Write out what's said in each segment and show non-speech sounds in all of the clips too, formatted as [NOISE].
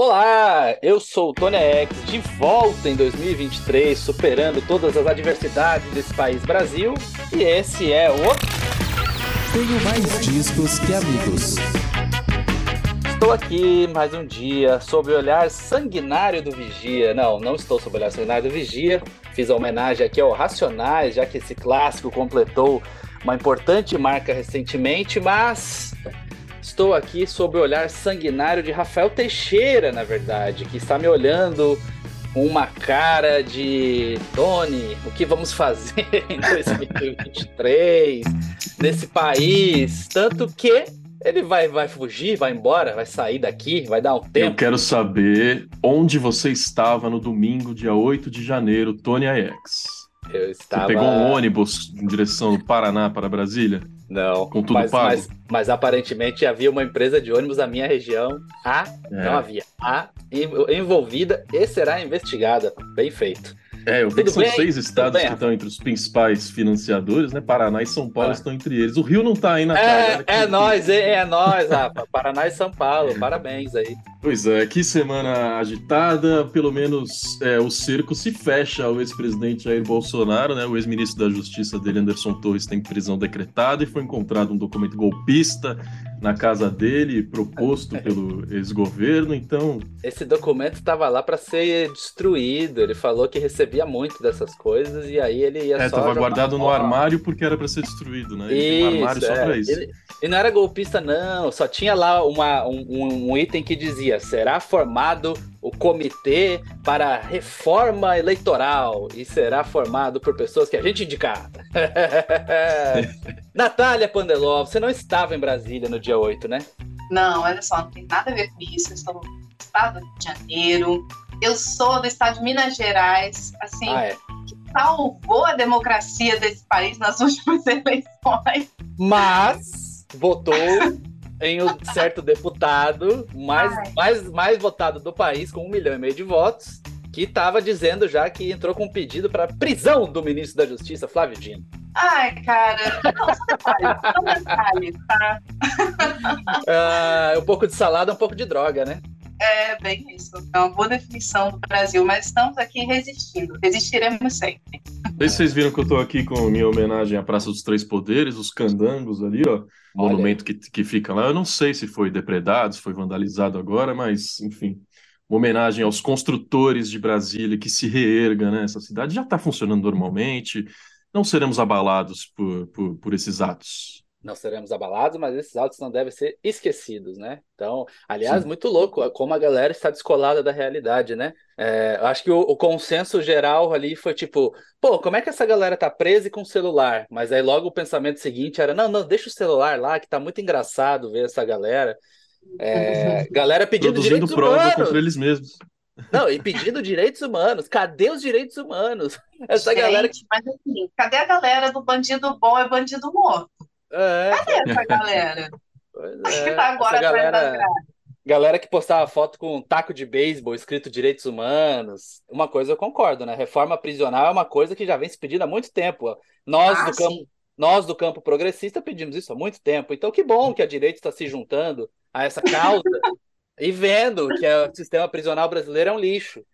Olá, eu sou o Tony X, de volta em 2023, superando todas as adversidades desse país Brasil, e esse é o. Tenho mais discos que amigos. Estou aqui mais um dia sob o olhar sanguinário do Vigia. Não, não estou sob o olhar sanguinário do Vigia. Fiz a homenagem aqui ao Racionais, já que esse clássico completou uma importante marca recentemente, mas estou aqui sob o olhar sanguinário de Rafael Teixeira, na verdade, que está me olhando com uma cara de Tony, o que vamos fazer [LAUGHS] em 2023 nesse país? Tanto que ele vai, vai fugir, vai embora, vai sair daqui, vai dar um tempo. Eu quero saber onde você estava no domingo, dia 8 de janeiro, Tony AX. Eu estava... Você pegou um ônibus em direção do Paraná para Brasília? Não. Com tudo mas, pago? Mas, mas, aparentemente havia uma empresa de ônibus na minha região. A, É. não havia. A envolvida e será investigada. Bem feito. É, eu vi Tudo que são bem? seis estados que estão entre os principais financiadores, né? Paraná e São Paulo Ah. estão entre eles. O Rio não tá aí na É, é nós, é, é nós, Rafa. Paraná e São Paulo. Parabéns aí. Pois é, que semana agitada. Pelo menos é, o cerco se fecha ao ex-presidente Jair Bolsonaro, né? O ex-ministro da Justiça dele, Anderson Torres, tem prisão decretada e foi encontrado um documento golpista na casa dele, proposto [LAUGHS] pelo ex-governo. Então, Esse documento estava lá para ser destruído. Ele falou que recebia muito dessas coisas e aí ele ia é, só. tava guardado no armário porque era para ser destruído, né? Ele um armário só é. pra isso. Ele, ele não era golpista, não. Só tinha lá uma, um, um- um item que dizia: será formado o comitê para reforma eleitoral e será formado por pessoas que a gente indicar. [LAUGHS] Natália Pandelov, você não estava em Brasília no dia 8, né? Não, olha só, não tem nada a ver com isso. Eu estou no estado do Rio de Janeiro. Eu sou do estado de Minas Gerais, assim, Ah, é. salvou a democracia desse país nas [LAUGHS] últimas eleições. Mas votou em um certo deputado mais, Ai. mais, mais votado do país, com um milhão e meio de votos, que estava dizendo já que entrou com um pedido para prisão do ministro da Justiça, Flávio Dino. Ai, cara, não, só detalhe, só detalhe, tá? Ah, um pouco de salada, um pouco de droga, né? É bem isso. É uma boa definição do Brasil, mas estamos aqui resistindo. Resistiremos sempre. Não sei se vocês viram que eu tô aqui com minha homenagem à Praça dos Três Poderes, os candangos ali, ó. Monumento que, que fica lá. Eu não sei se foi depredado, se foi vandalizado agora, mas, enfim. Uma homenagem aos construtores de Brasília que se reerga, né? Essa cidade já está funcionando normalmente. Não seremos abalados por, por, por esses atos. Não seremos abalados, mas esses autos não devem ser esquecidos, né? Então, aliás, Sim. muito louco como a galera está descolada da realidade, né? É, eu acho que o, o consenso geral ali foi tipo, pô, como é que essa galera tá presa e com celular? Mas aí logo o pensamento seguinte era, não, não, deixa o celular lá, que tá muito engraçado ver essa galera. É, [LAUGHS] galera pedindo Produzindo direitos prova humanos. contra eles mesmos. Não, e pedindo direitos humanos. Cadê os direitos humanos? [LAUGHS] Essa galera. Gente, mas assim, cadê a galera do bandido bom e bandido morto? É, Cadê essa galera? pois que é, tá agora essa galera. Galera que postava foto com um taco de beisebol escrito direitos humanos. Uma coisa eu concordo, né? Reforma prisional é uma coisa que já vem se pedindo há muito tempo. Nós Ah, do campo, sim. nós do campo progressista pedimos isso há muito tempo. Então que bom que a direita está se juntando a essa causa [LAUGHS] e vendo que o sistema prisional brasileiro é um lixo.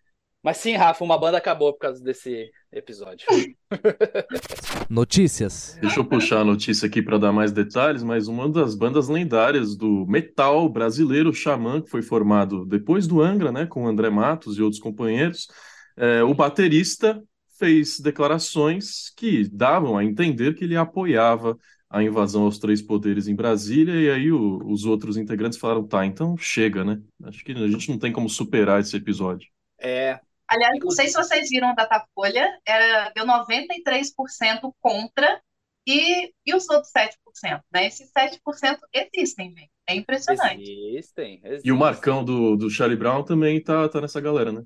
Mas sim, Rafa, uma banda acabou por causa desse episódio. [LAUGHS] Notícias. Deixa eu puxar a notícia aqui para dar mais detalhes, mas uma das bandas lendárias do metal brasileiro, Xamã, que foi formado depois do Angra, né, com o André Matos e outros companheiros, é, o baterista fez declarações que davam a entender que ele apoiava a invasão aos três poderes em Brasília, e aí o- os outros integrantes falaram, tá, então chega, né? Acho que a gente não tem como superar esse episódio. É, Aliás, não sei se vocês viram a Datafolha, era, deu 93% contra e, e os outros 7%, né? Esses 7% existem, gente. É impressionante. existem, E existem. o Marcão do, do Charlie Brown também tá, tá nessa galera, né?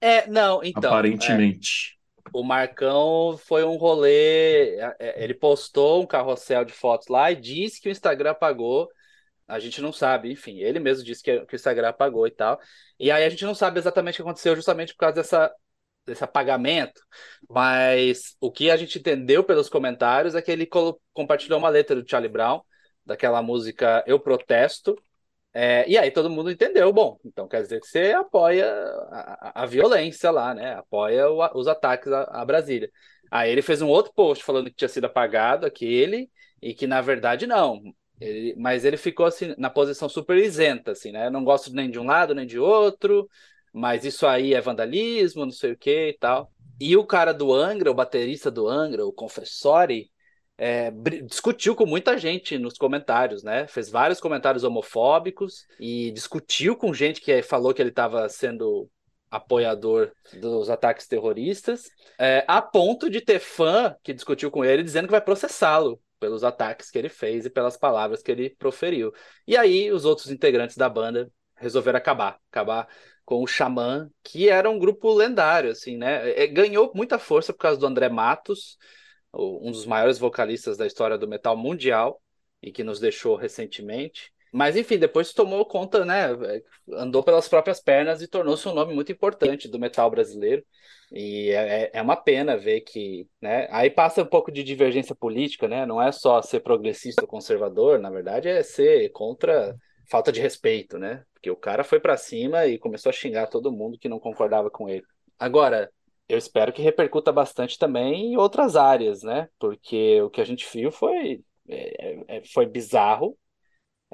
É, não, então. Aparentemente. O Marcão foi um rolê. é, é, Ele postou um carrossel de fotos lá e disse que o Instagram apagou. A gente não sabe, enfim, ele mesmo disse que, que o Instagram apagou e tal. E aí a gente não sabe exatamente o que aconteceu, justamente por causa dessa, desse apagamento. Mas o que a gente entendeu pelos comentários é que ele compartilhou uma letra do Charlie Brown, daquela música Eu Protesto. É, e aí todo mundo entendeu, bom, então quer dizer que você apoia a, a violência lá, né? Apoia o, os ataques a, a, Brasília. Aí ele fez um outro post falando que tinha sido apagado aquele e que na verdade não. Ele, mas ele ficou assim na posição super isenta, assim, né? Não gosto nem de um lado nem de outro, mas isso aí é vandalismo, não sei o que e tal. E o cara do Angra, o baterista do Angra, o Confessori, é, discutiu com muita gente nos comentários, né? Fez vários comentários homofóbicos e discutiu com gente que falou que ele estava sendo apoiador dos ataques terroristas, é, a ponto de ter fã que discutiu com ele dizendo que vai processá-lo pelos ataques que ele fez e pelas palavras que ele proferiu. E aí os outros integrantes da banda resolveram acabar, acabar com o Xamã, que era um grupo lendário, assim, né? É, ganhou muita força por causa do André Matos, um dos maiores vocalistas da história do metal mundial e que nos deixou recentemente. Mas enfim, depois tomou conta, né? Andou pelas próprias pernas e tornou-se um nome muito importante do metal brasileiro. E é, é, é uma pena ver que, né? Aí passa um pouco de divergência política, né? Não é só ser progressista ou conservador, na verdade é ser contra falta de respeito, né? Porque o cara foi para cima e começou a xingar todo mundo que não concordava com ele. Agora, eu espero que repercuta bastante também em outras áreas, né? Porque o que a gente viu foi, é, é, foi bizarro,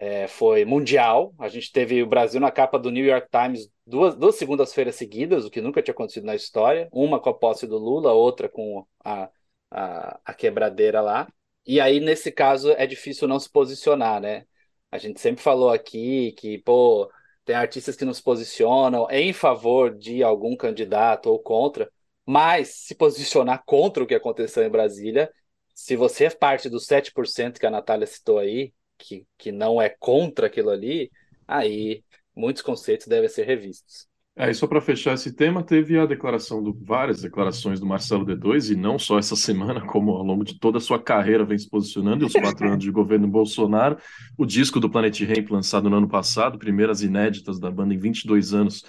é, foi mundial. A gente teve o Brasil na capa do New York Times duas, duas segundas-feiras seguidas, o que nunca tinha acontecido na história. Uma com a posse do Lula, outra com a, a, a quebradeira lá. E aí, nesse caso, é difícil não se posicionar, né? A gente sempre falou aqui que, pô, tem artistas que nos posicionam em favor de algum candidato ou contra, mas se posicionar contra o que aconteceu em Brasília, se você é parte dos 7% que a Natália citou aí, que, que não é contra aquilo ali, aí muitos conceitos devem ser revistos. É, e só para fechar esse tema, teve a declaração do várias declarações do Marcelo D2, e não só essa semana, como ao longo de toda a sua carreira vem se posicionando, e os quatro anos de governo Bolsonaro. O disco do Planet Ramp, lançado no ano passado, primeiras inéditas da banda em 22 anos,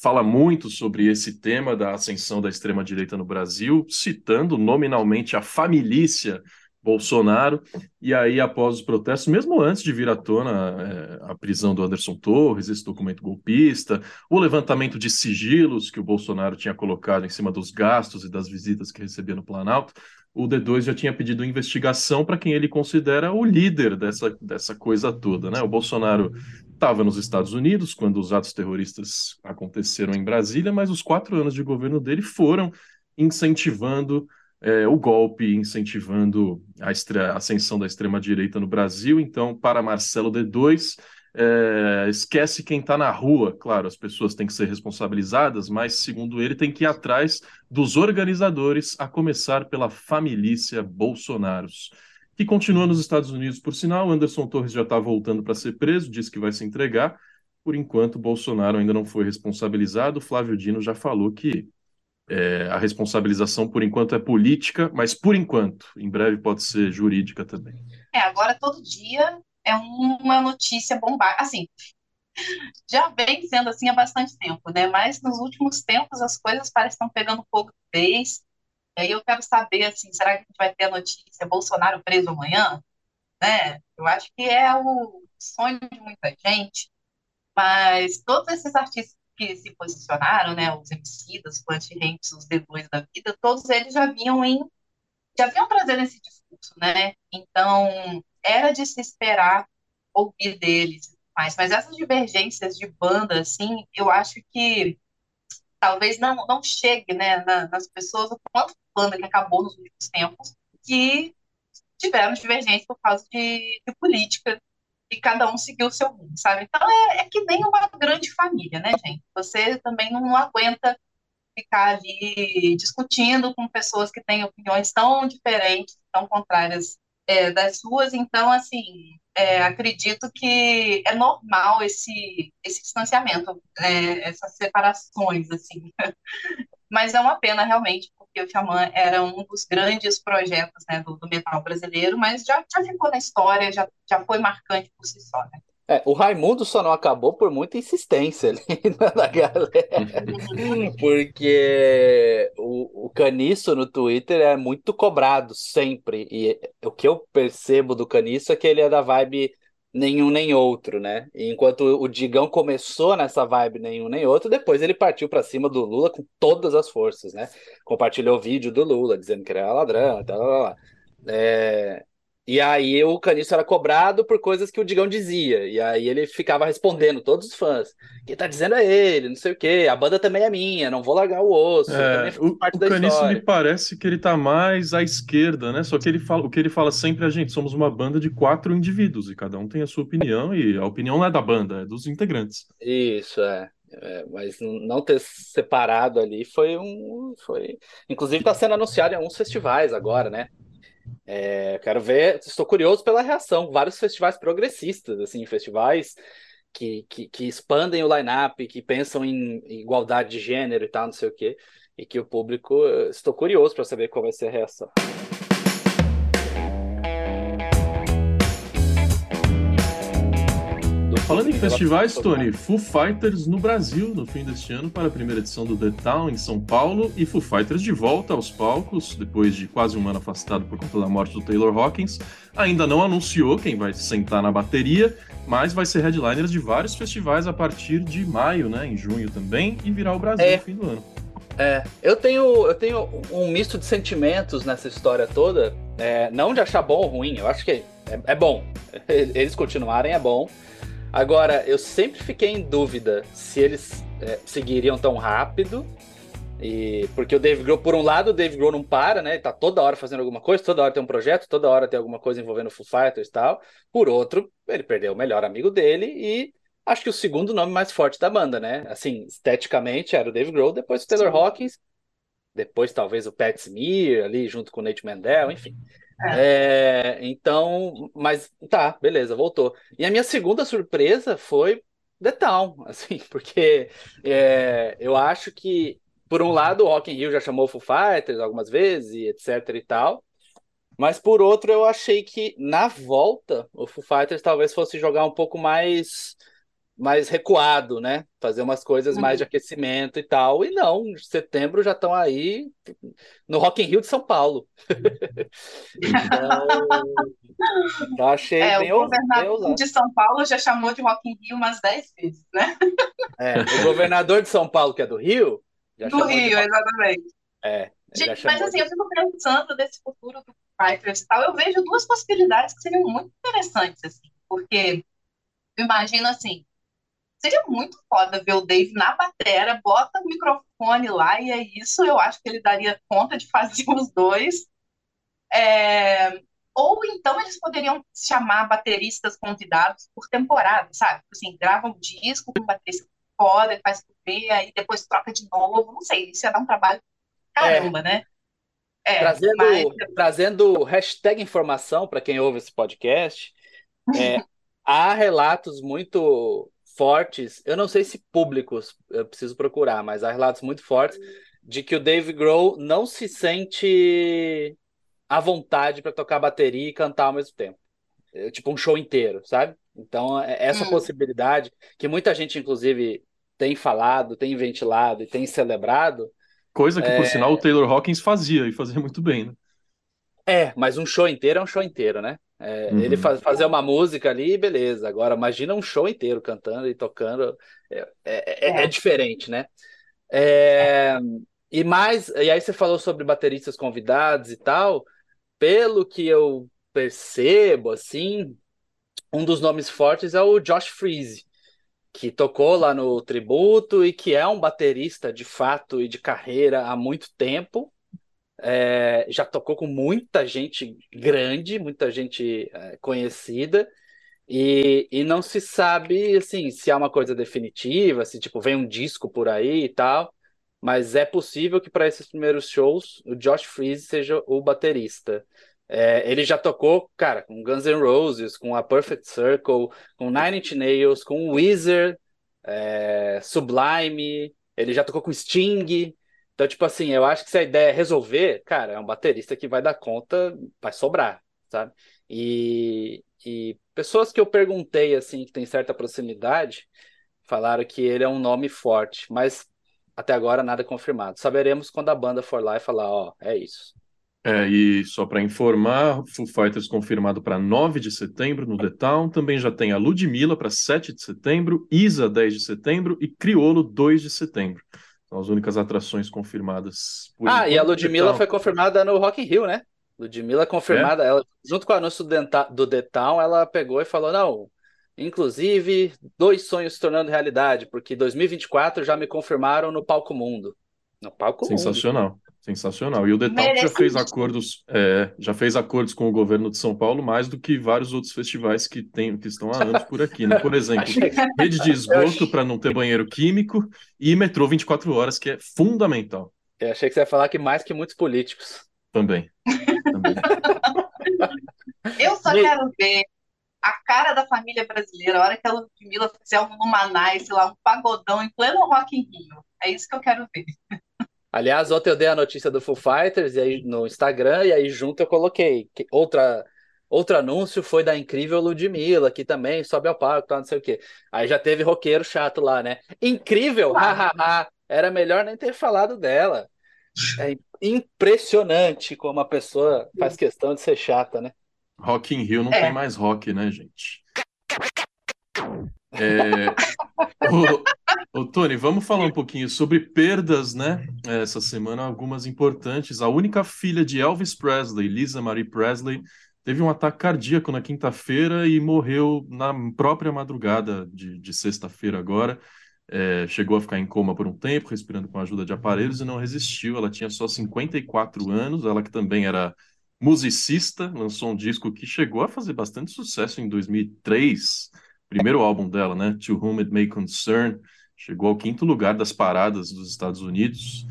fala muito sobre esse tema da ascensão da extrema-direita no Brasil, citando nominalmente a família Bolsonaro, e aí, após os protestos, mesmo antes de vir à tona é, a prisão do Anderson Torres, esse documento golpista, o levantamento de sigilos que o Bolsonaro tinha colocado em cima dos gastos e das visitas que recebia no Planalto, o D2 já tinha pedido investigação para quem ele considera o líder dessa, dessa coisa toda. Né? O Bolsonaro estava nos Estados Unidos quando os atos terroristas aconteceram em Brasília, mas os quatro anos de governo dele foram incentivando é, o golpe, incentivando a, ascensão da extrema-direita no Brasil. Então, para Marcelo D2, é, esquece quem está na rua. Claro, as pessoas têm que ser responsabilizadas, mas, segundo ele, tem que ir atrás dos organizadores, a começar pela família Bolsonaros, que continua nos Estados Unidos, por sinal. Anderson Torres já está voltando para ser preso, disse que vai se entregar. Por enquanto, Bolsonaro ainda não foi responsabilizado. Flávio Dino já falou que é, a responsabilização, por enquanto, é política, mas por enquanto, em breve pode ser jurídica também. É, agora todo dia é uma notícia bombástica. Assim, já vem sendo assim há bastante tempo, né? Mas nos últimos tempos as coisas parecem estar pegando fogo de vez. E aí eu quero saber, assim, será que a gente vai ter a notícia Bolsonaro preso amanhã? Né? Eu acho que é o sonho de muita gente, mas todos esses artistas que se posicionaram, né, os emicidas, os antirrentes, os D2 da vida, todos eles já vinham em já vinham trazendo esse discurso, né? Então, era de se esperar ouvir deles, mas, mas essas divergências de banda, assim, eu acho que talvez não, não chegue né, na, nas pessoas o quanto banda que acabou nos últimos tempos que tiveram divergência por causa de, de política e cada um seguiu o seu rumo, sabe? Então é, é, que nem uma grande família, né, gente? Você também não, aguenta ficar ali discutindo com pessoas que têm opiniões tão diferentes, tão contrárias é, das suas. Então, assim, é, acredito que é normal esse, esse distanciamento, é, essas separações, assim. [LAUGHS] Mas é uma pena, realmente, porque o Xamã era um dos grandes projetos né, do, do metal brasileiro, mas já, já ficou na história, já, já foi marcante por si só, né? É, o Raimundo só não acabou por muita insistência ali [LAUGHS] da galera. [LAUGHS] Porque o, o Caniço no Twitter é muito cobrado sempre. E o que eu percebo do Caniço é que ele é da vibe nenhum nem outro, né? E enquanto o Digão começou nessa vibe nenhum nem outro, depois ele partiu para cima do Lula com todas as forças, né? Compartilhou vídeo do Lula dizendo que era ladrão, tal, tal, tal. É... E aí o Caniço era cobrado por coisas que o Digão dizia. E aí ele ficava respondendo todos os fãs. Quem tá dizendo é ele, não sei o quê. A banda também é minha, não vou largar o osso. É, o, o Caniço história. me parece que ele tá mais à esquerda, né? Só que ele fala, o que ele fala sempre é, gente, somos uma banda de quatro indivíduos e cada um tem a sua opinião e a opinião não é da banda, é dos integrantes. Isso, é. É, mas não ter separado ali foi um. Foi... Inclusive está sendo anunciado em alguns festivais agora, né? É, quero ver, estou curioso pela reação. Vários festivais progressistas, assim, festivais que, que, que expandem o line-up, que pensam em igualdade de gênero e tal, não sei o quê, e que o público. Estou curioso para saber qual vai ser a reação. Falando em festivais, Tony, Foo Fighters no Brasil no fim deste ano para a primeira edição do The Town em São Paulo e Foo Fighters de volta aos palcos depois de quase um ano afastado por conta da morte do Taylor Hawkins. Ainda não anunciou quem vai sentar na bateria, mas vai ser headliners de vários festivais a partir de maio, né, em junho também, e virar o Brasil é. no fim do ano. É, eu tenho, eu tenho um misto de sentimentos nessa história toda, é, não de achar bom ou ruim, eu acho que é, é bom. [LAUGHS] Eles continuarem é bom. Agora, eu sempre fiquei em dúvida se eles é, seguiriam tão rápido. E porque o Dave Grohl, por um lado, o Dave Grohl não para, né? Ele tá toda hora fazendo alguma coisa, toda hora tem um projeto, toda hora tem alguma coisa envolvendo o Foo Fighters e tal. Por outro, ele perdeu o melhor amigo dele e acho que o segundo nome mais forte da banda, né? Assim, esteticamente era o Dave Grohl, depois o Taylor Sim. Hawkins, depois talvez o Pat Smear ali junto com o Nate Mendel, enfim. É. É, então, mas tá, beleza, voltou. E a minha segunda surpresa foi The Town, [LAUGHS] assim, porque é, eu acho que, por um lado, o Rock in Rio já chamou Foo Fighters algumas vezes, etc e tal, mas por outro, eu achei que na volta o Foo Fighters talvez fosse jogar um pouco mais mais recuado, né? Fazer umas coisas mais de uhum. aquecimento e tal. E não, setembro já estão aí no Rock in Rio de São Paulo. [LAUGHS] então, achei é, bem o governador de São Paulo já chamou de Rock in Rio umas 10 vezes, né? É, o governador de São Paulo, que é do Rio, do Rio, exatamente. É, Gente, mas assim, de... eu fico pensando desse futuro do Fighters e tal, eu vejo duas possibilidades que seriam muito interessantes, assim, porque eu imagino assim, Seria muito foda ver o Dave na batera, bota o microfone lá e é isso. Eu acho que ele daria conta de fazer os dois. É... Ou então eles poderiam chamar bateristas convidados por temporada, sabe? Tipo assim, grava um disco com um baterista foda, faz ver, aí depois troca de novo. Não sei, isso ia dar um trabalho caramba, é. né? É, trazendo, mas... trazendo hashtag informação para quem ouve esse podcast, é, [LAUGHS] há relatos muito fortes, eu não sei se públicos, eu preciso procurar, mas há relatos muito fortes de que o Dave Grohl não se sente à vontade para tocar bateria e cantar ao mesmo tempo. É, tipo um show inteiro, sabe? Então, é, essa hum. possibilidade, que muita gente, inclusive, tem falado, tem ventilado e tem celebrado. Coisa que, é... por sinal, o Taylor Hawkins fazia e fazia muito bem, né? É, mas um show inteiro é um show inteiro, né? É, uhum. Ele faz, fazer uma música ali, beleza. Agora, imagina um show inteiro cantando e tocando. É, é, é, é diferente, né? É, e mais, e aí você falou sobre bateristas convidados e tal. Pelo que eu percebo, assim, um dos nomes fortes é o Josh Freeze, que tocou lá no tributo e que é um baterista de fato e de carreira há muito tempo. É, já tocou com muita gente grande, muita gente é, conhecida, e, e não se sabe assim se é uma coisa definitiva, se tipo vem um disco por aí e tal, mas é possível que para esses primeiros shows o Josh Freeze seja o baterista. É, ele já tocou, cara, com Guns N' Roses, com a Perfect Circle, com Nine Inch Nails, com Wizard, é, Sublime, ele já tocou com Sting, então, tipo assim, eu acho que se a ideia é resolver, cara, é um baterista que vai dar conta, vai sobrar, sabe? E, e pessoas que eu perguntei, assim, que tem certa proximidade, falaram que ele é um nome forte, mas até agora nada confirmado. Saberemos quando a banda for lá e falar, ó, oh, é isso. É, e só para informar, Foo Fighters confirmado para 9 de setembro no The Town. Também já tem a Ludmilla para 7 de setembro, Isa 10 de setembro e Criolo 2 de setembro. São as únicas atrações confirmadas. ah, e a Ludmilla foi confirmada no Rock in Rio, né? Ludmilla confirmada, é? ela, junto com o anúncio do The Town, ela pegou e falou: não, inclusive, dois sonhos se tornando realidade, porque 2024 já me confirmaram no Palco Mundo. No Palco Sensacional. Mundo. Sensacional. E o Detal já fez acordos, é, já fez acordos com o governo de São Paulo mais do que vários outros festivais que tem, que estão há anos por aqui, né? Por exemplo, [LAUGHS] rede de esgoto para não ter banheiro químico e metrô 24 horas, que é fundamental. Eu achei que você ia falar que mais que muitos políticos. Também. Também. Eu só quero ver a cara da família brasileira, a hora que a Ludmilla fizer um Numanai, sei lá, um pagodão em pleno Rock in Rio. É isso que eu quero ver. Aliás, ontem eu dei a notícia do Foo Fighters e aí, no Instagram, e aí junto eu coloquei. Que outra, outro anúncio foi da incrível Ludmilla, que também sobe ao palco, tá, não sei o quê. Aí já teve roqueiro chato lá, né? Incrível! Hahaha! Era melhor nem ter falado dela. É impressionante como a pessoa faz questão de ser chata, né? Rock in Rio não é. tem mais rock, né, gente? É, ô, Tony, vamos falar um pouquinho sobre perdas, né? Essa semana, algumas importantes. A única filha de Elvis Presley, Lisa Marie Presley, teve um ataque cardíaco na quinta-feira e morreu na própria madrugada de, de sexta-feira agora. É, chegou a ficar em coma por um tempo, respirando com a ajuda de aparelhos e não resistiu. Ela tinha só 54 anos, ela que também era musicista, lançou um disco que chegou a fazer bastante sucesso em 2003 primeiro álbum dela, né? To Whom It May Concern, chegou ao quinto lugar das paradas dos Estados Unidos.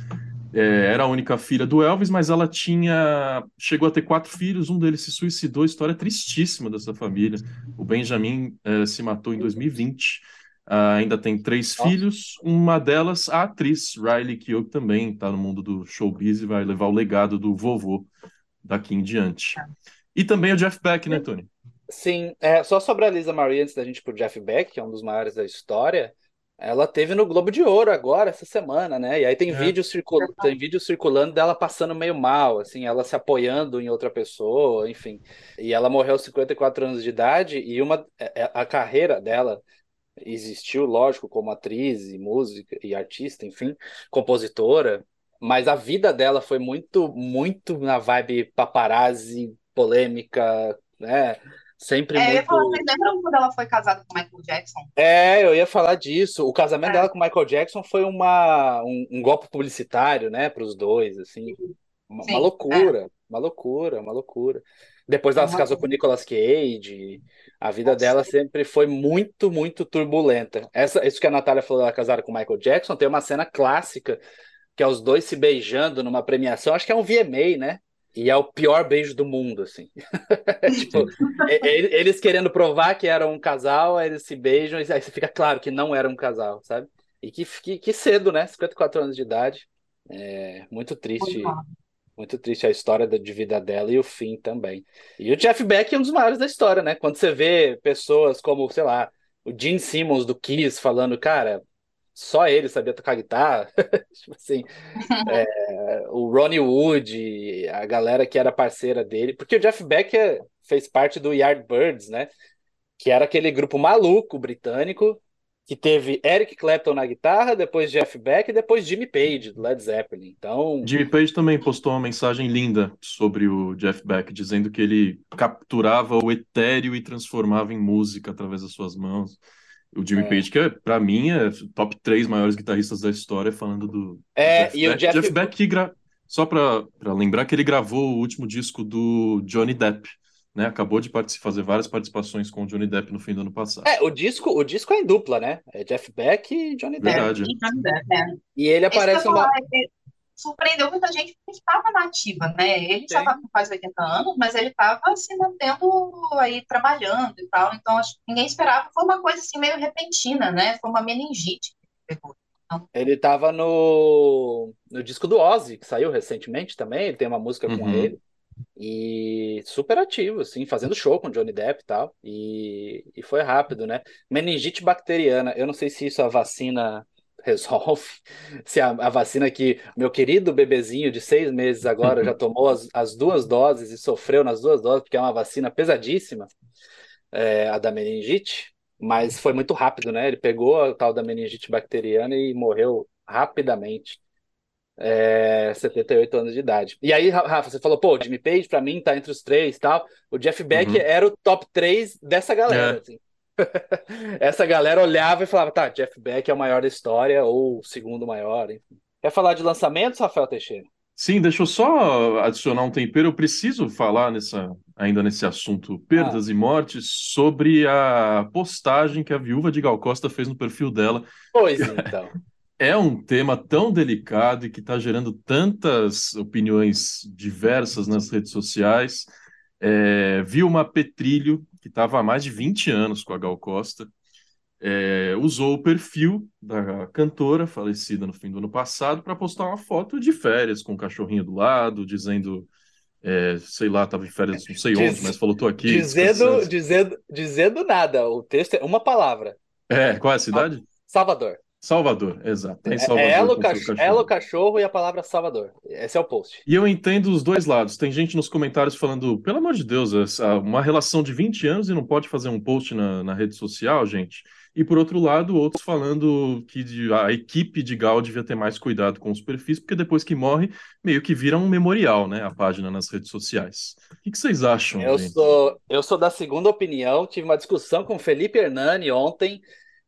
É, era a única filha do Elvis, mas ela tinha. chegou a ter quatro filhos, um deles se suicidou. História tristíssima dessa família. O Benjamin é, se matou em 2020. Uh, ainda tem três Nossa. filhos, uma delas a atriz Riley Keough também está no mundo do showbiz e vai levar o legado do vovô daqui em diante. E também o Jeff Beck, né, Tony? Sim, é, só sobre a Lisa Marie, antes da gente ir pro Jeff Beck, que é um dos maiores da história, ela teve no Globo de Ouro agora, essa semana, né? E aí tem, é. vídeo, circul... tem vídeo circulando dela passando meio mal, assim, ela se apoiando em outra pessoa, enfim. E ela morreu aos 54 anos de idade e uma é, é, a carreira dela existiu, lógico, como atriz e música e artista, enfim, compositora, mas a vida dela foi muito, muito na vibe paparazzi, polêmica, né? Sempre é, muito... eu ia falar, vocês lembram quando ela foi casada com Michael Jackson? É, eu ia falar disso. O casamento é. dela com Michael Jackson foi uma, um, um golpe publicitário, né, para os dois, assim. Uma, uma loucura, é. uma loucura, uma loucura. Depois ela se casou com Nicolas Cage. A vida Nossa. dela sempre foi muito, muito turbulenta. Essa, isso que a Natália falou, ela casada com Michael Jackson, tem uma cena clássica que é os dois se beijando numa premiação. Acho que é um VMA, né? E é o pior beijo do mundo, assim. [LAUGHS] tipo, eles querendo provar que eram um casal, aí eles se beijam, e aí fica claro que não era um casal, sabe? E que, que, que cedo, né? 54 anos de idade. É muito triste. Muito triste a história de vida dela e o fim também. E o Jeff Beck é um dos maiores da história, né? Quando você vê pessoas como, sei lá, o Gene Simmons do Kiss falando, cara, só ele sabia tocar guitarra. [LAUGHS] tipo assim, é, [LAUGHS] o Ronnie Wood, a galera que era parceira dele, porque o Jeff Beck fez parte do Yardbirds, né? Que era aquele grupo maluco britânico que teve Eric Clapton na guitarra, depois Jeff Beck e depois Jimmy Page do Led Zeppelin. Então, Jimmy Page também postou uma mensagem linda sobre o Jeff Beck, dizendo que ele capturava o etéreo e transformava em música através das suas mãos. O Jimmy é. Page, que é, pra mim é top 3 maiores guitarristas da história, falando do. É, Jeff e Beck. o Jeff, Jeff Beck que gra... Só pra, pra lembrar que ele gravou o último disco do Johnny Depp. Né, acabou de fazer várias participações com o Johnny Depp no fim do ano passado. É, o disco, o disco é em dupla, né? É Jeff Beck e Johnny Depp. Verdade. É, e, Depp, é. e ele aparece uma surpreendeu muita gente porque estava nativa, né? Ele Sim. já estava com quase 80 anos, mas ele estava se mantendo aí trabalhando e tal. Então, acho que ninguém esperava. Foi uma coisa assim meio repentina, né? Foi uma meningite que pegou. Então, ele estava no, no disco do Ozzy, que saiu recentemente também. Ele tem uma música com Uhum. ele. E super ativo, assim, fazendo show com Johnny Depp e tal. E, e foi rápido, né? Meningite bacteriana. Eu não sei se isso a vacina resolve. [LAUGHS] Se a, a, vacina que meu querido bebezinho de seis meses agora já [LAUGHS] tomou as, as, duas doses e sofreu nas duas doses, porque é uma vacina pesadíssima, é, a da meningite, mas foi muito rápido, né? Ele pegou a tal da meningite bacteriana e morreu rapidamente. É, 78 anos de idade. E aí, Rafa, você falou, pô, o Jimmy Page pra mim tá entre os três tal. O Jeff Beck uhum. era o top 3 dessa galera, é. assim. [LAUGHS] Essa galera olhava e falava, tá, Jeff Beck é o maior da história, ou o segundo maior, enfim. Quer falar de lançamentos, Rafael Teixeira? Sim, deixa eu só adicionar um tempero. Eu preciso falar nessa, ainda nesse assunto perdas ah. e mortes sobre a postagem que a viúva de Gal Costa fez no perfil dela. Pois então. [LAUGHS] É um tema tão delicado e que está gerando tantas opiniões diversas nas redes sociais. É, Vilma Petrilho, que estava há mais de 20 anos com a Gal Costa, é, usou o perfil da cantora, falecida no fim do ano passado, para postar uma foto de férias com o cachorrinho do lado, dizendo, é, sei lá, estava em férias, não sei Diz, onde, mas falou, tô aqui. Dizendo, dizendo, dizendo nada, o texto é uma palavra. É, qual é a cidade? Salvador. Salvador, exato. Em Salvador, é ela, o cachorro. ela, o cachorro e a palavra Salvador. Esse é o post. E eu entendo os dois lados. Tem gente nos comentários falando, pelo amor de Deus, essa, uma relação de 20 anos e não pode fazer um post na, na rede social, gente. E por outro lado, outros falando que a equipe de Gal devia ter mais cuidado com os perfis, porque depois que morre, meio que vira um memorial, né? A página nas redes sociais. O que, que vocês acham? Eu sou, eu sou da segunda opinião. Tive uma discussão com o Felipe Hernani ontem.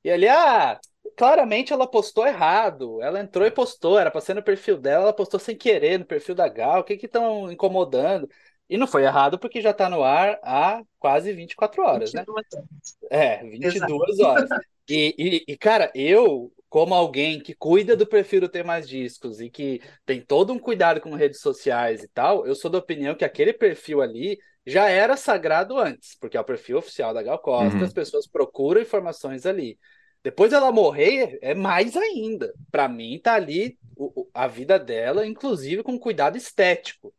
E ele, ah, claramente ela postou errado. Ela entrou e postou, era para ser no perfil dela, ela postou sem querer no perfil da Gal. O que que estão incomodando? E não foi errado porque já está no ar há quase 24 horas, 22 né? Horas. É, 22 Exato. horas. E, e, e, cara, eu, como alguém que cuida do perfil do Ter Mais Discos e que tem todo um cuidado com redes sociais e tal, eu sou da opinião que aquele perfil ali já era sagrado antes, porque é o perfil oficial da Gal Costa, uhum. as pessoas procuram informações ali. Depois ela morrer, é mais ainda. Para mim, tá ali o, a vida dela, inclusive com cuidado estético.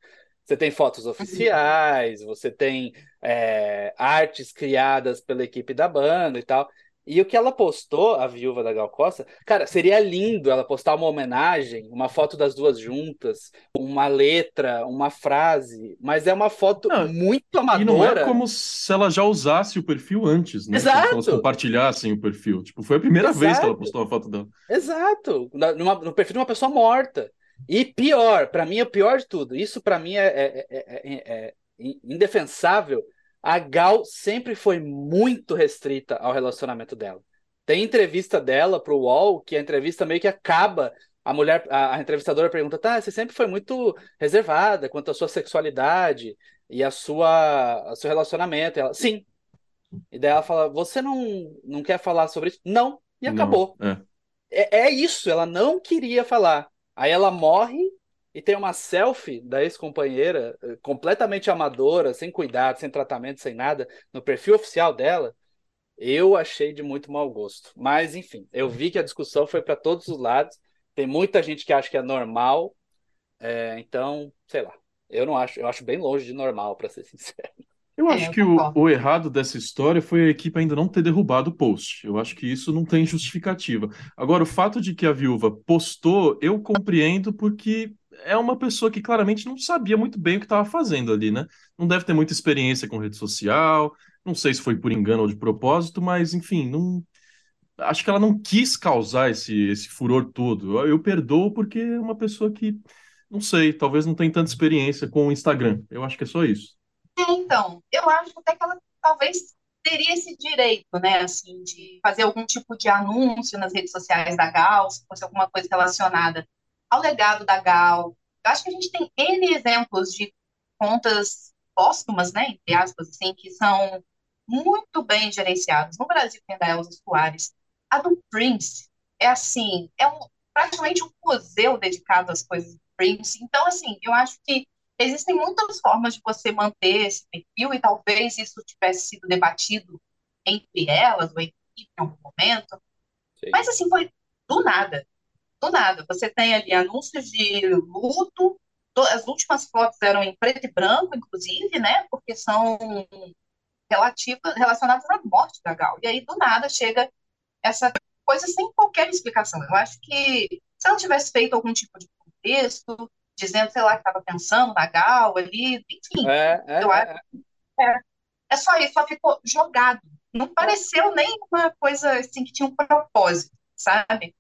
Você tem fotos uhum. oficiais, você tem é, artes criadas pela equipe da banda e tal. E o que ela postou, a viúva da Gal Costa, cara, seria lindo ela postar uma homenagem, uma foto das duas juntas, uma letra, uma frase, mas é uma foto não, muito amadora. E não é como se ela já usasse o perfil antes, né? Exato. Se elas compartilhassem o perfil. Tipo, foi a primeira Exato. vez que ela postou uma foto dela. Exato. Numa, no perfil de uma pessoa morta. E pior, para mim é o pior de tudo. Isso para mim é, é, é, é indefensável a Gal sempre foi muito restrita ao relacionamento dela. Tem entrevista dela para o UOL, que a entrevista meio que acaba. A mulher, a, a entrevistadora pergunta: tá, você sempre foi muito reservada quanto à sua sexualidade e a sua, a seu relacionamento. E ela, sim. E daí ela fala: você não, não quer falar sobre isso? Não. E acabou. Não, é. É, é isso, ela não queria falar. Aí ela morre e tem uma selfie da ex-companheira, eh, completamente amadora, sem cuidado, sem tratamento, sem nada, no perfil oficial dela, eu achei de muito mau gosto. Mas, enfim, eu vi que a discussão foi para todos os lados. Tem muita gente que acha que é normal. É, então, sei lá. Eu não acho, eu acho bem longe de normal, para ser sincero. Eu acho é, que o, o, errado dessa história foi a equipe ainda não ter derrubado o post. Eu acho que isso não tem justificativa. Agora, o fato de que a viúva postou, eu compreendo porque é uma pessoa que claramente não sabia muito bem o que estava fazendo ali, né? Não deve ter muita experiência com rede social, não sei se foi por engano ou de propósito, mas enfim, não acho que ela não quis causar esse, esse furor todo. Eu, eu perdoo porque é uma pessoa que, não sei, talvez não tem tanta experiência com o Instagram. Eu acho que é só isso. É, então, eu acho até que ela talvez teria esse direito, né, assim, de fazer algum tipo de anúncio nas redes sociais da Gal, se fosse alguma coisa relacionada ao legado da Gal. Eu acho que a gente tem N exemplos de contas póstumas, né, entre aspas, assim, que são muito bem gerenciadas. No Brasil tem a Elza Soares. A do Prince é assim, é um, praticamente um museu dedicado às coisas do Prince. Então, assim, eu acho que existem muitas formas de você manter esse perfil e talvez isso tivesse sido debatido entre elas ou entre em algum momento. Sim. Mas, assim, foi do nada do nada. Você tem ali anúncios de luto, as últimas fotos eram em preto e branco, inclusive, né? Porque são relativas, relacionadas à morte da Gal. E aí, do nada, chega essa coisa sem qualquer explicação. Eu acho que se ela tivesse feito algum tipo de contexto, dizendo, sei lá, que estava pensando na Gal ali, enfim, É, é, eu é, acho é, é só isso, só ficou jogado. Não pareceu nem uma coisa assim que tinha um propósito, sabe?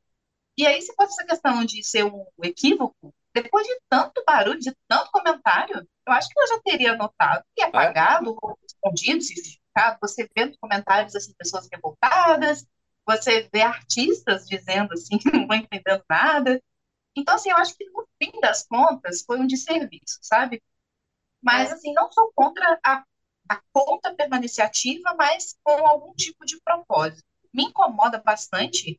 E aí, se fosse essa questão de ser um equívoco, depois de tanto barulho, de tanto comentário, eu acho que ela já teria notado e é. apagado, ou escondido, se justificado. Você vê nos comentários assim, pessoas revoltadas, você vê artistas dizendo assim [LAUGHS] que não estão entendendo nada. Então, assim, eu acho que no fim das contas foi um desserviço, sabe? Mas, assim, não sou contra a, a conta permanecer ativa, mas com algum tipo de propósito. Me incomoda bastante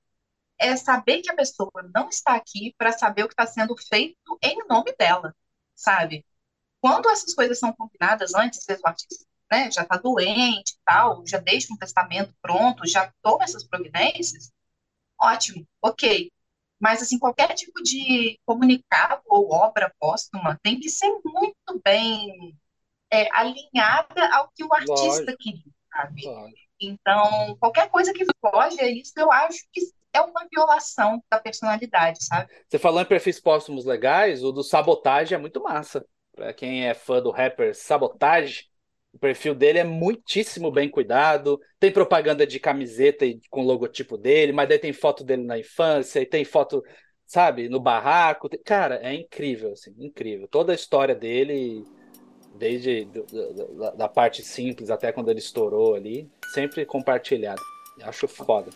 é saber que a pessoa não está aqui para saber o que está sendo feito em nome dela, sabe? Quando essas coisas são combinadas antes, às o artista né, já está doente tal, já deixa um testamento pronto, já toma essas providências, ótimo, ok. Mas, assim, qualquer tipo de comunicado ou obra póstuma tem que ser muito bem é, alinhada ao que o artista Lógico. queria, sabe? Lógico. Então, qualquer coisa que foge a isso, eu acho que é uma violação da personalidade, sabe? Você falou em perfis póstumos legais, o do Sabotage é muito massa. Pra quem é fã do rapper Sabotage, o perfil dele é muitíssimo bem cuidado. Tem propaganda de camiseta com logotipo dele, mas daí tem foto dele na infância e tem foto, sabe, no barraco. Cara, é incrível, assim, incrível. Toda a história dele, desde da, da parte simples até quando ele estourou ali, sempre compartilhado. Acho foda.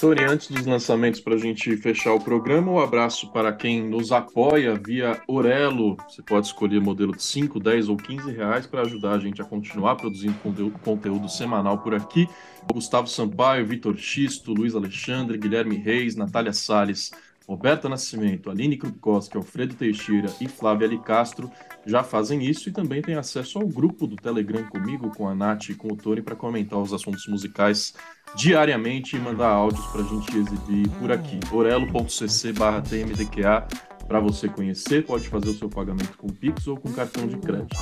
Tony, antes dos lançamentos, para a gente fechar o programa, um abraço para quem nos apoia via Orelo. Você pode escolher modelo de 5, 10 ou 15 reais para ajudar a gente a continuar produzindo conteúdo, conteúdo semanal por aqui. Gustavo Sampaio, Vitor Xisto, Luiz Alexandre, Guilherme Reis, Natália Salles, Roberta Nascimento, Aline Krupkowski, Alfredo Teixeira e Flávia Ali Castro já fazem isso e também têm acesso ao grupo do Telegram comigo, com a Nath e com o Tony para comentar os assuntos musicais diariamente e mandar áudios para a gente exibir por aqui. orelo.cc barra tmdqa para você conhecer, pode fazer o seu pagamento com Pix ou com cartão de crédito.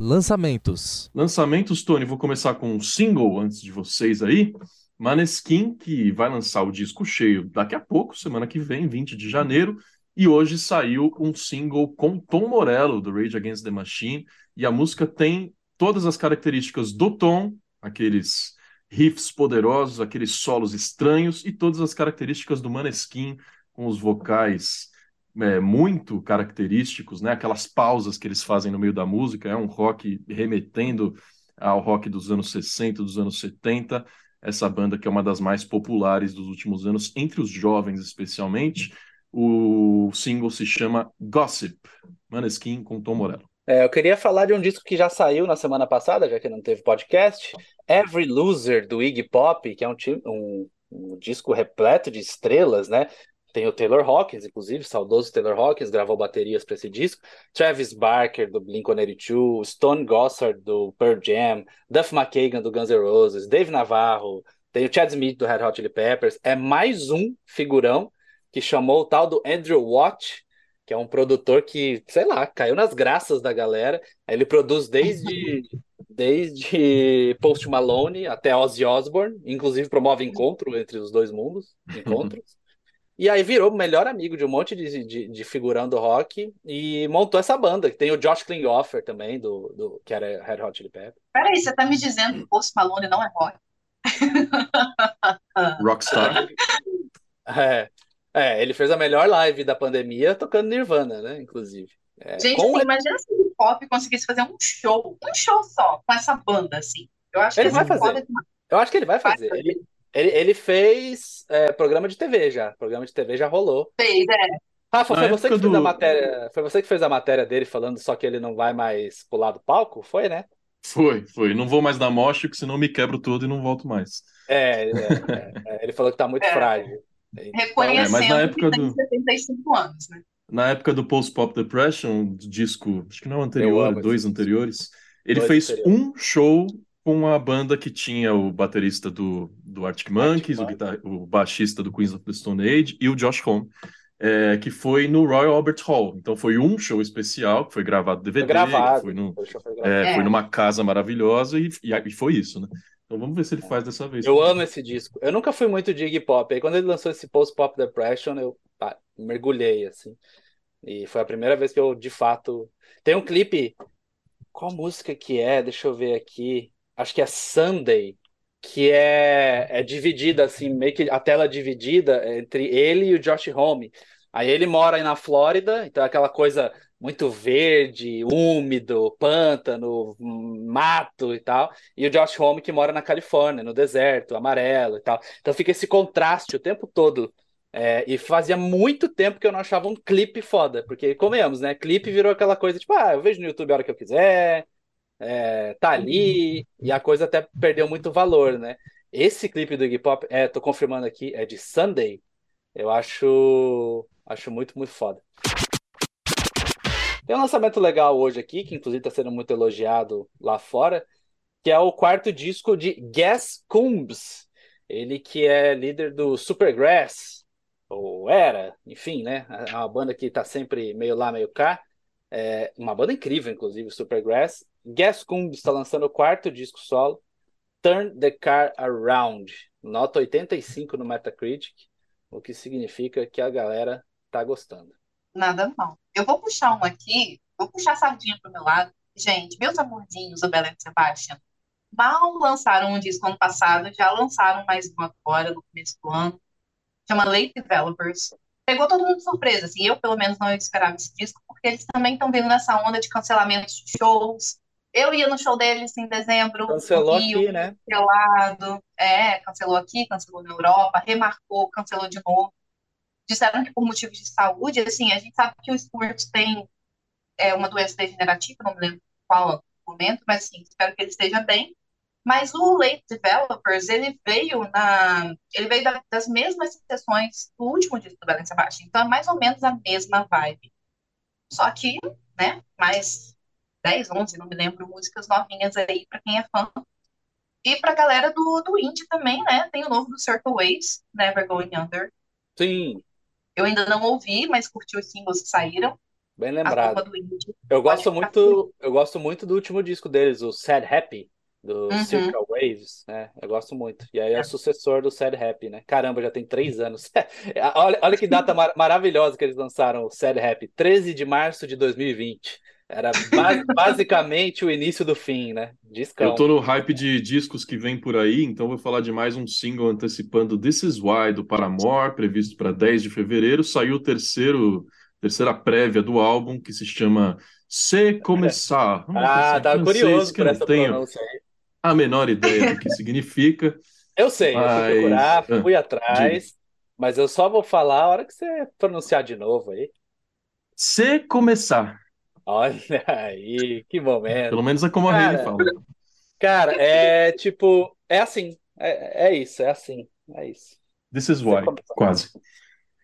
Lançamentos. Lançamentos, Tony, vou começar com um single antes de vocês aí. Maneskin, que vai lançar o disco cheio daqui a pouco, semana que vem, 20 de janeiro. E hoje saiu um single com Tom Morello, do Rage Against the Machine. E a música tem todas as características do Tom, aqueles riffs poderosos, aqueles solos estranhos, e todas as características do Maneskin, com os vocais é, muito característicos, né? Aquelas pausas que eles fazem no meio da música, é um rock remetendo ao rock dos anos 60, dos anos 70. Essa banda que é uma das mais populares dos últimos anos, entre os jovens especialmente. O single se chama Gossip, Maneskin com Tom Morello. É, eu queria falar de um disco que já saiu na semana passada, já que não teve podcast. Every Loser, do Iggy Pop, que é um, um- um disco repleto de estrelas, né? Tem o Taylor Hawkins, inclusive, saudoso Taylor Hawkins, gravou baterias para esse disco. Travis Barker, do Blink-182, Stone Gossard, do Pearl Jam, Duff McKagan, do Guns N' Roses, Dave Navarro, tem o Chad Smith, do Red Hot Chili Peppers. É mais um figurão que chamou o tal do Andrew Watt, que é um produtor que, sei lá, caiu nas graças da galera. Ele produz desde, [LAUGHS] desde Post Malone até Ozzy Osbourne, inclusive promove encontro entre os dois mundos, encontros. [LAUGHS] E aí virou o melhor amigo de um monte de, de, de figurão do rock e montou essa banda, que tem o Josh Klinghoffer também, do, do, que era Red Hot Chili Peppers. Peraí, você tá me dizendo que o Post Malone não é rock? Rockstar. [LAUGHS] É, é, ele fez a melhor live da pandemia tocando Nirvana, né, inclusive. É, Gente, com- assim, imagina se o pop conseguisse fazer um show, um show só, com essa banda, assim. Eu acho Ele que vai assim, fazer. demais. Eu acho que ele vai Vai fazer. fazer. Ele, ele, ele fez é, programa de TV já. Programa de TV já rolou. Fez, é. Rafa, Na foi você que época fez a do- matéria, foi você que fez a matéria dele falando só que ele não vai mais pular do palco? Foi, né? Foi, foi. Não vou mais dar mocha, porque senão me quebro todo e não volto mais. É, é, é, é, ele falou que tá muito É. frágil. Reconhecendo mas na que época tem do- 75 anos, né? Na época do Post-Pop Depression, do disco, acho que não é o anterior, amo esse dois anteriores, ele Dois fez anteriores. um show com a banda que tinha o baterista do, do Arctic Monkeys, o, Monkeys. guitar- o baixista do Queens of the Stone Age e o Josh Homme. é, que foi no Royal Albert Hall. Então foi um show especial, que foi gravado DVD, Foi gravado. foi, no, foi gravado. é, É. foi numa casa maravilhosa e, e, e foi isso, né? Então vamos ver se ele faz dessa vez. Eu amo esse disco. Eu nunca fui muito de Iggy Pop. Aí quando ele lançou esse Post Pop Depression, eu pá, mergulhei, assim. E foi a primeira vez que eu, de fato. Tem um clipe. Qual música que é? Deixa eu ver aqui. Acho que é Sunday. Que é, é dividida, assim, meio que a tela dividida entre ele e o Josh Homme. Aí ele mora aí na Flórida, então é aquela coisa muito verde, úmido, pântano, mato e tal. E o Josh Homme que mora na Califórnia, no deserto, amarelo e tal. Então fica esse contraste o tempo todo. É, e fazia muito tempo que eu não achava um clipe foda, porque comemos, né? Clipe virou aquela coisa tipo, ah, eu vejo no YouTube a hora que eu quiser, é, tá ali, e a coisa até perdeu muito valor, né? Esse clipe do Iggy Pop, é, tô confirmando aqui, é de Sunday. Eu acho, acho muito, muito foda. Tem um lançamento legal hoje aqui, que inclusive está sendo muito elogiado lá fora, que é o quarto disco de Gas Combs. Ele que é líder do Supergrass, ou era, enfim, né? É uma banda que tá sempre meio lá, meio cá. É uma banda incrível, inclusive, Supergrass. Gas Combs está lançando o quarto disco solo, Turn the Car Around. Nota 85 no Metacritic, o que significa que a galera tá gostando. Nada mal. Eu vou puxar um aqui, vou puxar a sardinha pro meu lado. Gente, meus amorzinhos do Belém Sebastian, mal lançaram um disco ano passado, já lançaram mais um agora, no começo do ano. Chama Late Developers. Pegou todo mundo de surpresa, assim, eu pelo menos não esperava esse disco, porque eles também estão vindo nessa onda de cancelamentos de shows. Eu ia no show deles em dezembro, Cancelou Rio, aqui, né? cancelado. É, cancelou aqui, cancelou na Europa, remarcou, cancelou de novo. Disseram que por motivos de saúde, assim, a gente sabe que o Stuart tem é, uma doença degenerativa, não me lembro qual momento, mas assim, espero que ele esteja bem. Mas o Late Developers, ele veio na, ele veio da- das mesmas sessões do último disco do Belém Sebastião, então é mais ou menos a mesma vibe. Só que, né, mais 10, 11, não me lembro, músicas novinhas aí pra quem é fã. E pra galera do, do indie também, né, tem o novo do Circle Waves, Never Going Under. Sim, Eu ainda não ouvi, mas curti os singles que saíram, bem lembrado. Eu gosto ficar muito, eu gosto muito do último disco deles, o Sad Happy, do Uhum. Circle Waves, né? Eu gosto muito. E aí é o sucessor do Sad Happy, né? Caramba, já tem três anos. [LAUGHS] Olha, olha que data mar- maravilhosa que eles lançaram o Sad Happy, 13 de março de 2020. Era ba- [LAUGHS] basicamente o início do fim, né? Discão. Eu tô no hype de discos que vem por aí, então vou falar de mais um single antecipando This Is Why do Paramore, previsto para 10 de fevereiro. Saiu o terceiro, terceira prévia do álbum, que se chama Se Começar. [LAUGHS] Hum, Ah, francês curioso que por essa tenho pronúncia aí. a menor ideia do que significa. [LAUGHS] Eu sei, eu fui Mas- procurar, ah, fui atrás, mas eu só vou falar a hora que você pronunciar de novo aí. Se Começar. Olha aí, que momento. Pelo menos é como a Cara, Hayley fala. Cara, é tipo, é assim, é, é isso, é assim, é isso. This Is Why, quase.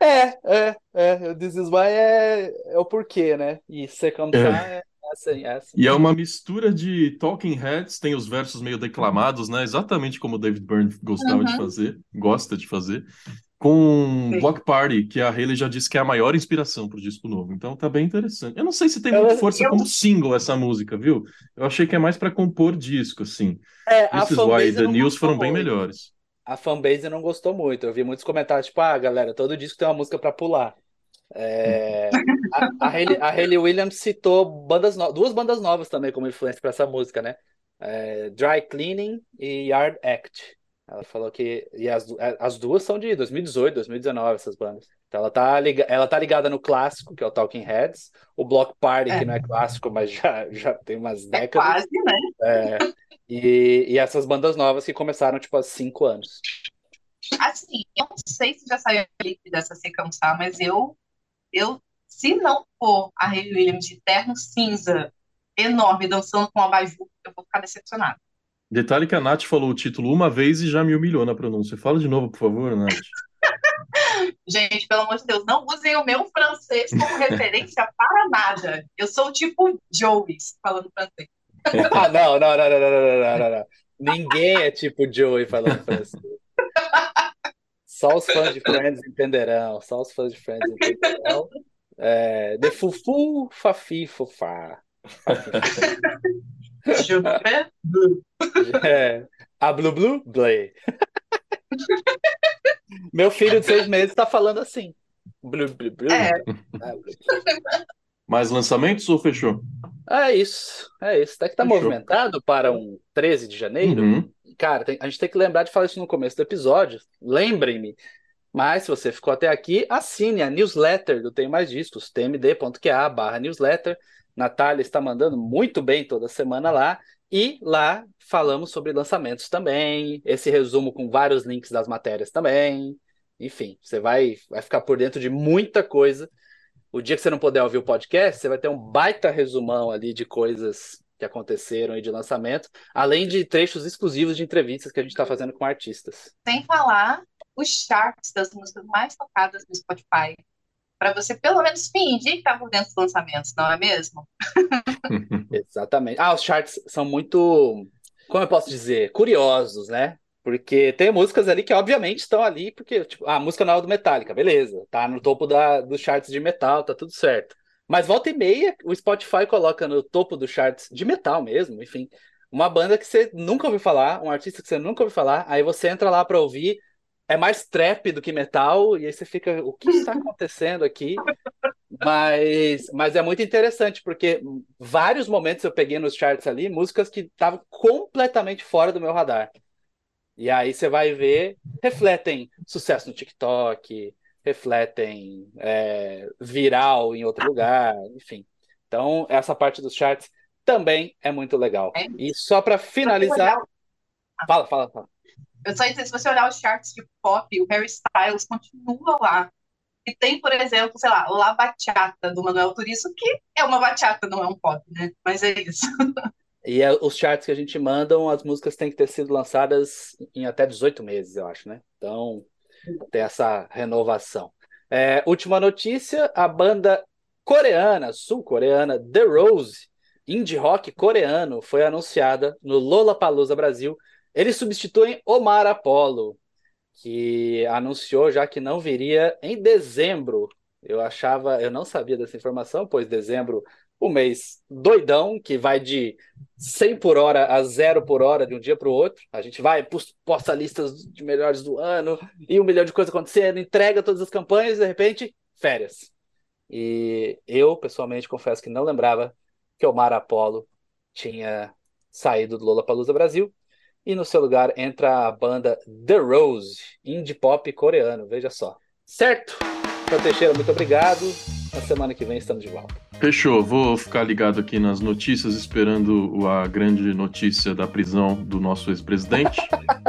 É, é, é, This Is Why é, é o porquê, né? E você começar é, assim, é assim. E é uma mistura de Talking Heads, tem os versos meio declamados, né? Exatamente como o David Byrne gostava de fazer, gosta de fazer, com Sim. Block Party, que a Hayley já disse que é a maior inspiração pro disco novo. Então tá bem interessante. Eu não sei se tem muita força eu- como single essa música, viu? Eu achei que é mais pra compor disco, assim. É, a This Is Why The News foram bem muito. melhores. A fanbase não gostou muito. Eu vi muitos comentários, tipo, ah, galera, todo disco tem uma música pra pular. É, a, a, Hayley, a Williams citou bandas no- duas bandas novas também como influência para essa música, né? É, Dry Cleaning e Yard Act. Ela falou que. E as, du- as duas são de 2018, 2019, essas bandas. Então ela tá, liga, ela tá ligada no clássico, que é o Talking Heads, o Block Party, É. que não é clássico, mas já, já tem umas É décadas. quase, né? É, e, e essas bandas novas que começaram, tipo, há cinco anos. Assim, eu não sei se já saiu a clipe dessa Se Cansar, mas eu, eu, se não for a Hayley Williams de terno cinza enorme dançando com a abajur, eu vou ficar decepcionada. Detalhe que a Nath falou o título uma vez e já me humilhou na pronúncia. Fala de novo, por favor, Nath. [LAUGHS] Gente, pelo amor de Deus, não usem o meu francês como referência para nada. Eu sou tipo Joey falando francês. [LAUGHS] ah, não, não, não, não, não, não, não, Ninguém é tipo Joey falando francês. Só os fãs de Friends entenderão. Só os fãs de Friends entenderão. É, de fufu, fafi, fofá. [LAUGHS] Fufá. [LAUGHS] É, a Blu Blu, Blay. [LAUGHS] Meu filho de seis meses está falando assim. Blu, blu, blu. É. Blu. Mais lançamentos ou fechou? É isso, é isso. Até que tá Fechou. movimentado para um 13 de janeiro. Uhum. Cara, tem- a gente tem que lembrar de falar isso no começo do episódio. Lembrem-me. Mas se você ficou até aqui, assine a newsletter do Tem Mais Discos, tmd.qa barra newsletter. Natália está mandando muito bem toda semana lá. E lá falamos sobre lançamentos também. Esse resumo com vários links das matérias também. Enfim, você vai, vai ficar por dentro de muita coisa. O dia que você não puder ouvir o podcast, você vai ter um baita resumão ali de coisas que aconteceram e de lançamento, além de trechos exclusivos de entrevistas que a gente está fazendo com artistas. Sem falar os charts das músicas mais tocadas no Spotify. Para você pelo menos fingir que tá por dentro dos lançamentos, não é mesmo? [LAUGHS] Exatamente. Ah, os charts são muito, como eu posso dizer, curiosos, né? Porque tem músicas ali que obviamente estão ali, porque tipo, a música nova do Metallica, beleza, tá no topo da, dos charts de metal, tá tudo certo. Mas volta e meia, o Spotify coloca no topo dos charts de metal mesmo, enfim, uma banda que você nunca ouviu falar, um artista que você nunca ouviu falar, aí você entra lá para ouvir, é mais trap do que metal, e aí você fica, o que está [LAUGHS] acontecendo aqui? Mas, mas é muito interessante, porque vários momentos eu peguei nos charts ali, músicas que estavam completamente fora do meu radar. E aí você vai ver, refletem sucesso no TikTok, refletem é, viral em outro lugar, enfim. Então, essa parte dos charts também é muito legal. É. E só para finalizar. Fala, fala, fala. Eu só dizer, se você olhar os charts de pop, o Harry Styles continua lá. E tem, por exemplo, sei lá, La Bachata do Manuel Turizo, que é uma bachata, não é um pop, né? Mas é isso. [LAUGHS] E é, os charts que a gente manda, as músicas têm que ter sido lançadas em até 18 meses, eu acho, né? Então, tem essa renovação. É, última notícia: a banda coreana, sul-coreana, The Rose, indie rock coreano, foi anunciada no Lollapalooza Brasil. Eles substituem Omar Apollo, que anunciou já que não viria em dezembro. Eu achava, eu não sabia dessa informação, pois dezembro, o mês doidão, que vai de 100 por hora a 0 por hora de um dia para o outro. A gente vai, pos- posta listas de melhores do ano e um milhão de coisas acontecendo, entrega todas as campanhas de repente, férias. E eu, pessoalmente, confesso que não lembrava que Omar Apollo tinha saído do Lollapalooza Brasil. E no seu lugar entra a banda The Rose, indie pop coreano, veja só. Certo? Então, Teixeira, muito obrigado. Na semana que vem estamos de volta. Fechou, vou ficar ligado aqui nas notícias, esperando a grande notícia da prisão do nosso ex-presidente.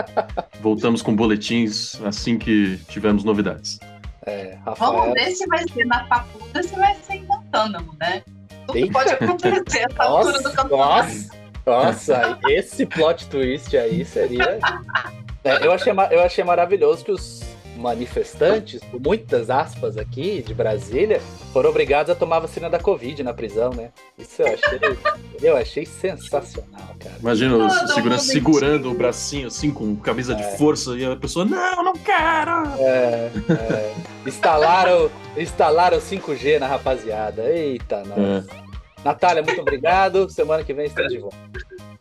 [LAUGHS] Voltamos com boletins assim que tivermos novidades. É, Vamos Rafael. ver se vai ser na Papuda, se vai ser em Guantánamo, né? Tudo Eita. pode acontecer essa altura do campeonato. nossa, nossa, [LAUGHS] esse plot twist aí seria. É, eu, achei, eu achei maravilhoso que os manifestantes, com muitas aspas aqui de Brasília, foram obrigados a tomar a vacina da Covid na prisão, né? Isso eu achei, eu achei sensacional, cara. Imagina Todo o mundo segurança segurando o bracinho assim, com camisa É. de força, e a pessoa, não, não quero! É, é. Instalaram, instalaram 5G na rapaziada. Eita, nós. Natália, muito obrigado. Semana que vem estamos de volta.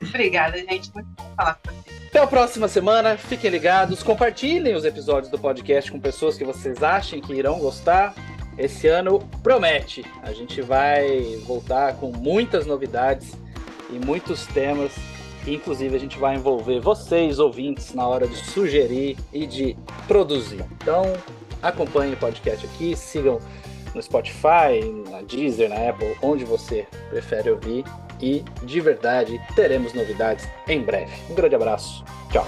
Obrigada, gente. Muito bom falar com vocês. Até a próxima semana. Fiquem ligados. Compartilhem os episódios do podcast com pessoas que vocês achem que irão gostar. Esse ano promete. A gente vai voltar com muitas novidades e muitos temas. Inclusive, a gente vai envolver vocês, ouvintes, na hora de sugerir e de produzir. Então, acompanhem o podcast aqui, sigam no Spotify, na Deezer, na Apple, onde você prefere ouvir. E, de verdade, teremos novidades em breve. Um grande abraço. Tchau.